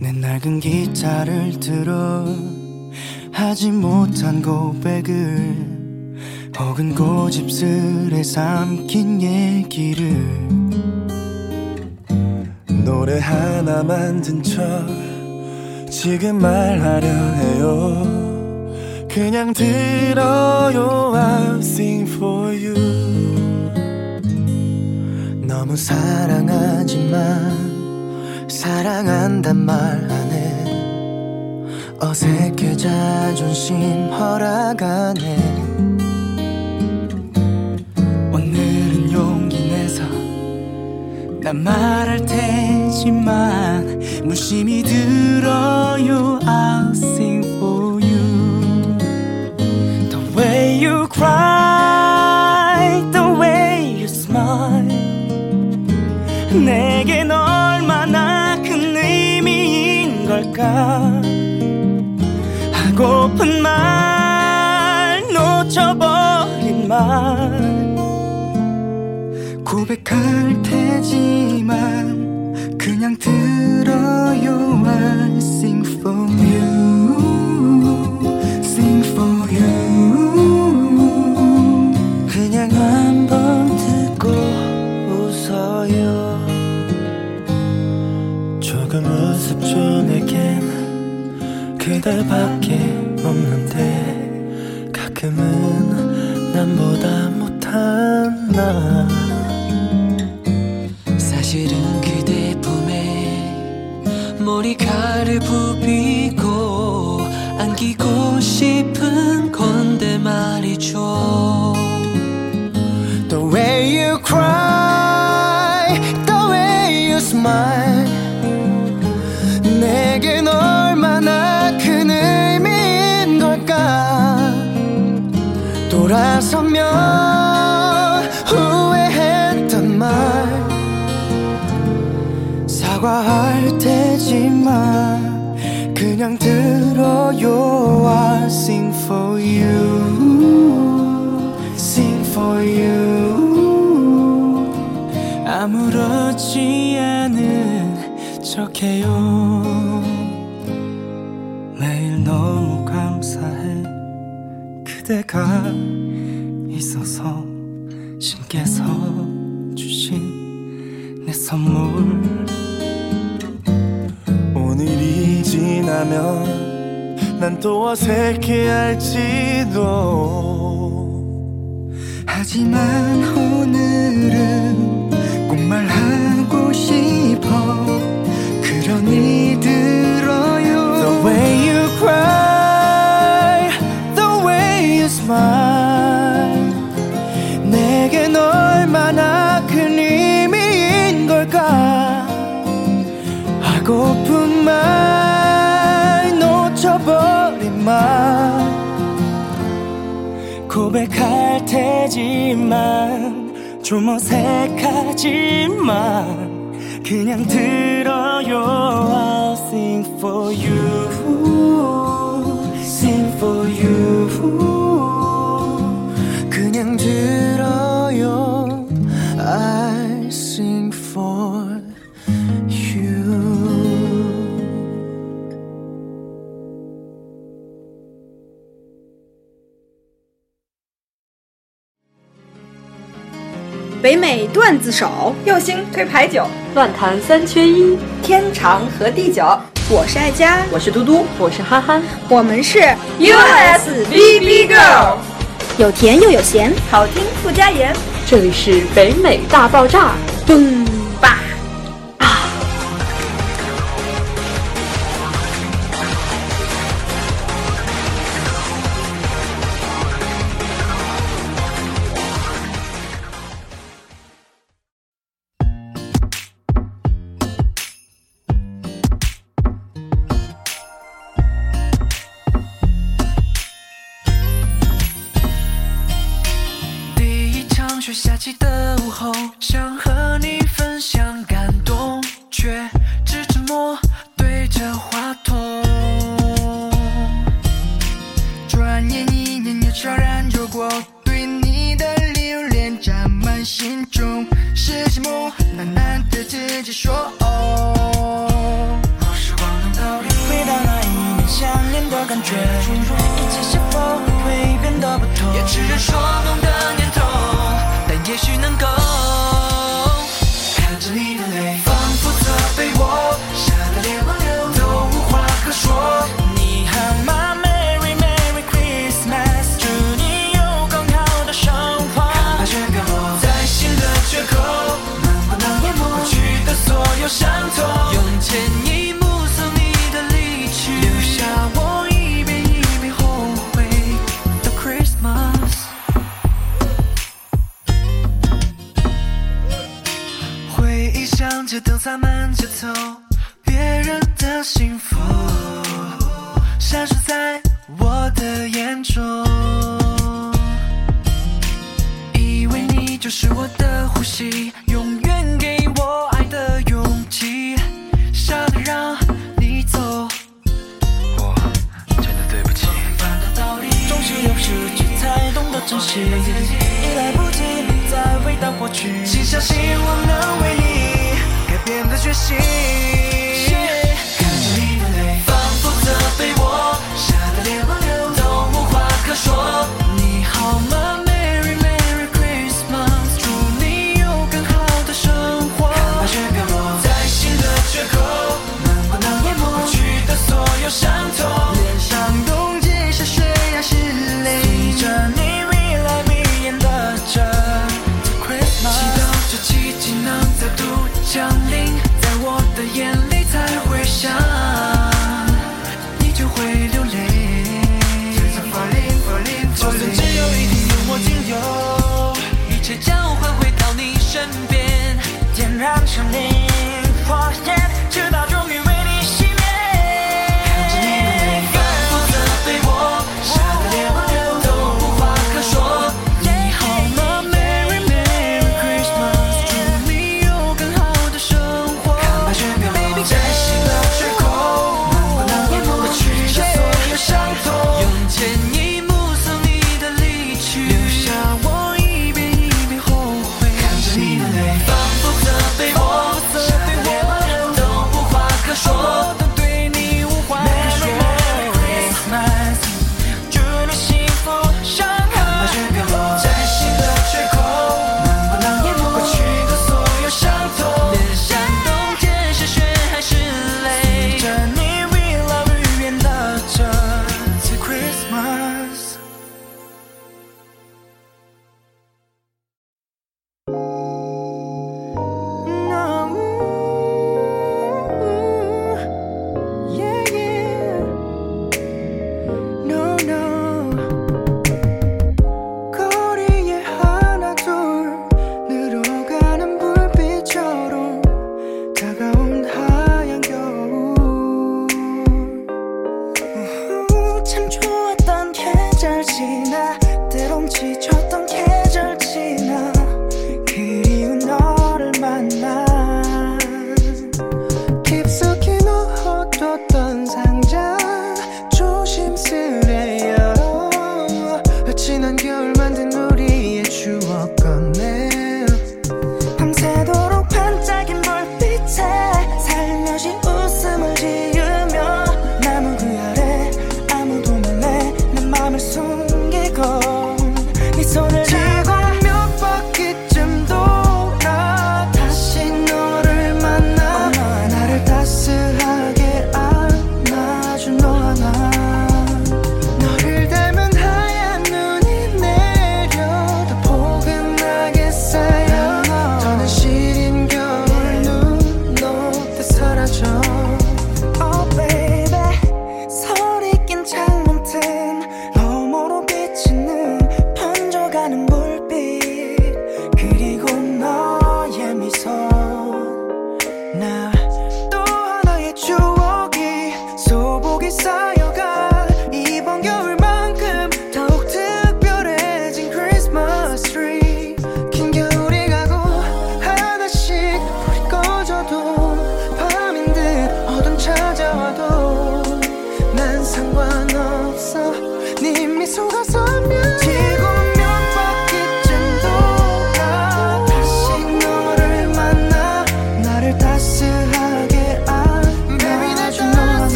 내 낡은 기타를 들어 하지 못한 고백을 혹은 고집스레 삼킨 얘기를 노래 하나 만든 척 지금 말하려 해요. 그냥 들어요 I'll sing for you. 너무 사랑하지만 사랑한단 말 안 해. 어색해 자존심 허락 안해 오늘은 용기 내서 난 말할 테지만 무심히 들어요. I'll sing for you. The way you cry 걸까 하고픈 말 놓쳐버린 말. 고백할 테지만 그냥 들어요 I sing for you 조금 우습죠 내겐 그대밖에 없는데 가끔은 남보다 못한 나. 사실은 그대 품에 머리카락을 부비고 안기고 싶은 건데 말이죠 아무렇지 않은 척해요. 매일 너무 감사해. 그대가 있어서 신께서 주신 내 선물. 오늘이 지나면 난 또 어색해할지도. 하지만 오늘은 꼭 말하 싶어. 그러니 들어요. The way you cry The way you smile. 내겐 얼마나 큰 의미인 걸까? 하고픈 말 놓쳐버린 말. 고백할 테지만 좀 어색하지만. 그냥 들어요 I'll sing for you sing for you 段子手，右星推牌九，乱弹三缺一，天长和地久。我是爱佳，我是嘟嘟，我是憨憨，我们是 USBB Girl，有甜又有咸，好听不加盐。这里是北美大爆炸，嘣吧下起的午后，想和你分享感动，却只沉默对着话筒。转眼一年又悄然流过，对你的留恋占满心中，是寂寞，喃喃对自己说。哦。时光能倒流，回到那一年想念的感觉。路灯洒满街头别人的幸福闪烁在我的眼中以为你就是我的呼吸永远给我爱的勇气傻的让你走我真的对不起反正道理总是有失去才懂得珍惜已来不及再回到过去请相信我们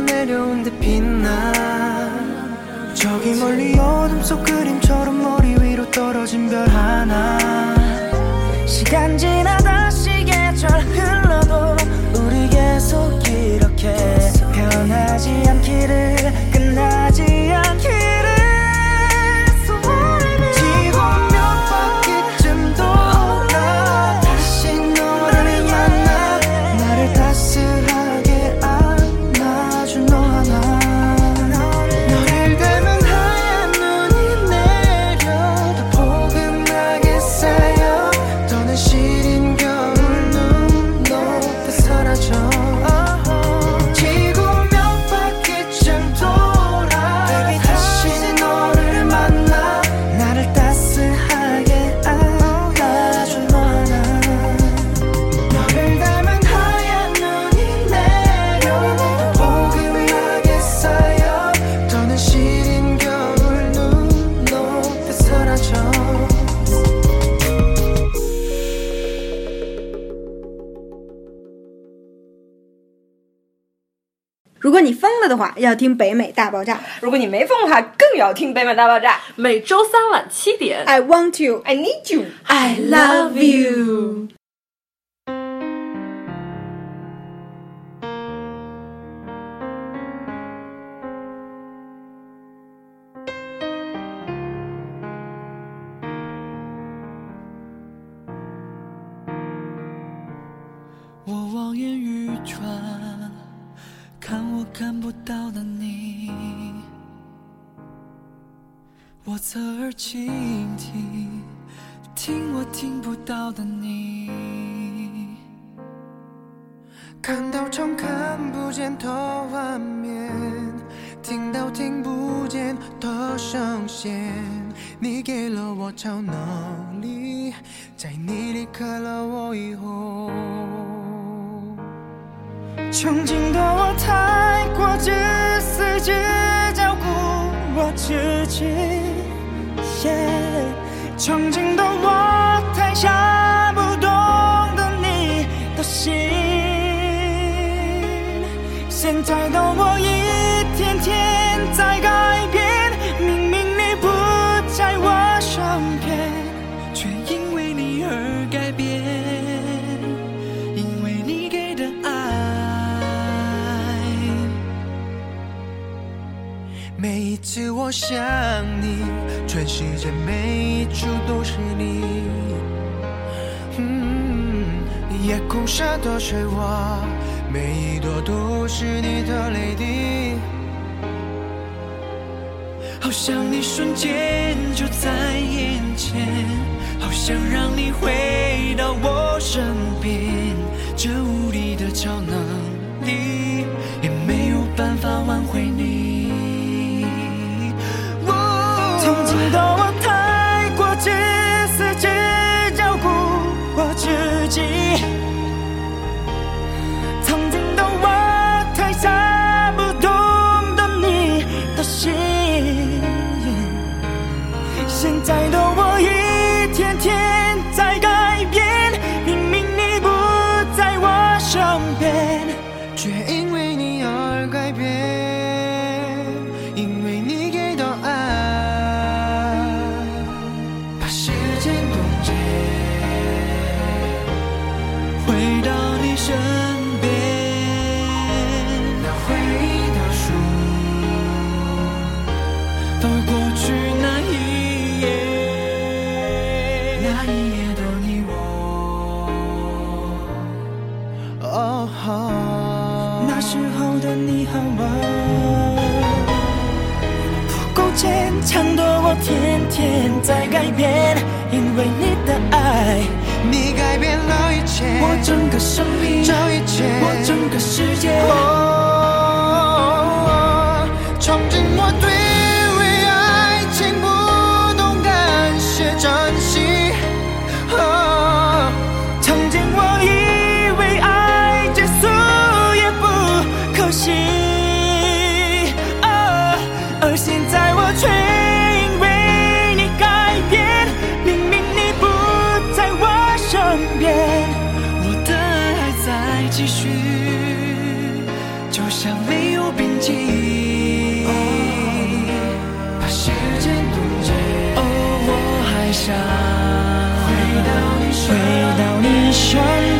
내려온 듯 빛나. 저기 멀리 어둠 속 그림처럼 머리 위로 떨어진 별 하나 果你疯了的话，要听北美大爆炸。如果你没疯的话，更要听北美大爆炸。每周三晚七点，I want you, I need you。I love you。看到常看不见的画面，听到听不见的声线。你给了我超能力，在你离开了我以后，曾经的我太过自私，只照顾我自己。曾经的我太傻，想你，全世界每一处都是你。嗯，夜空下的水花，每一朵都是你的泪滴。好想你瞬间就在眼前，好想让你回到我身边。这无力的超能力，也没有办法挽回你。 더 身边，那回忆的书，到过去那一页，那一夜的你我，哦，那时候的你好吗。不够坚强的我，天天在改变，因为你的爱，你改变了一切，我整个生命，这一切，我整个世界。像没有边际。把时间冻结。哦，我还想回到你身边。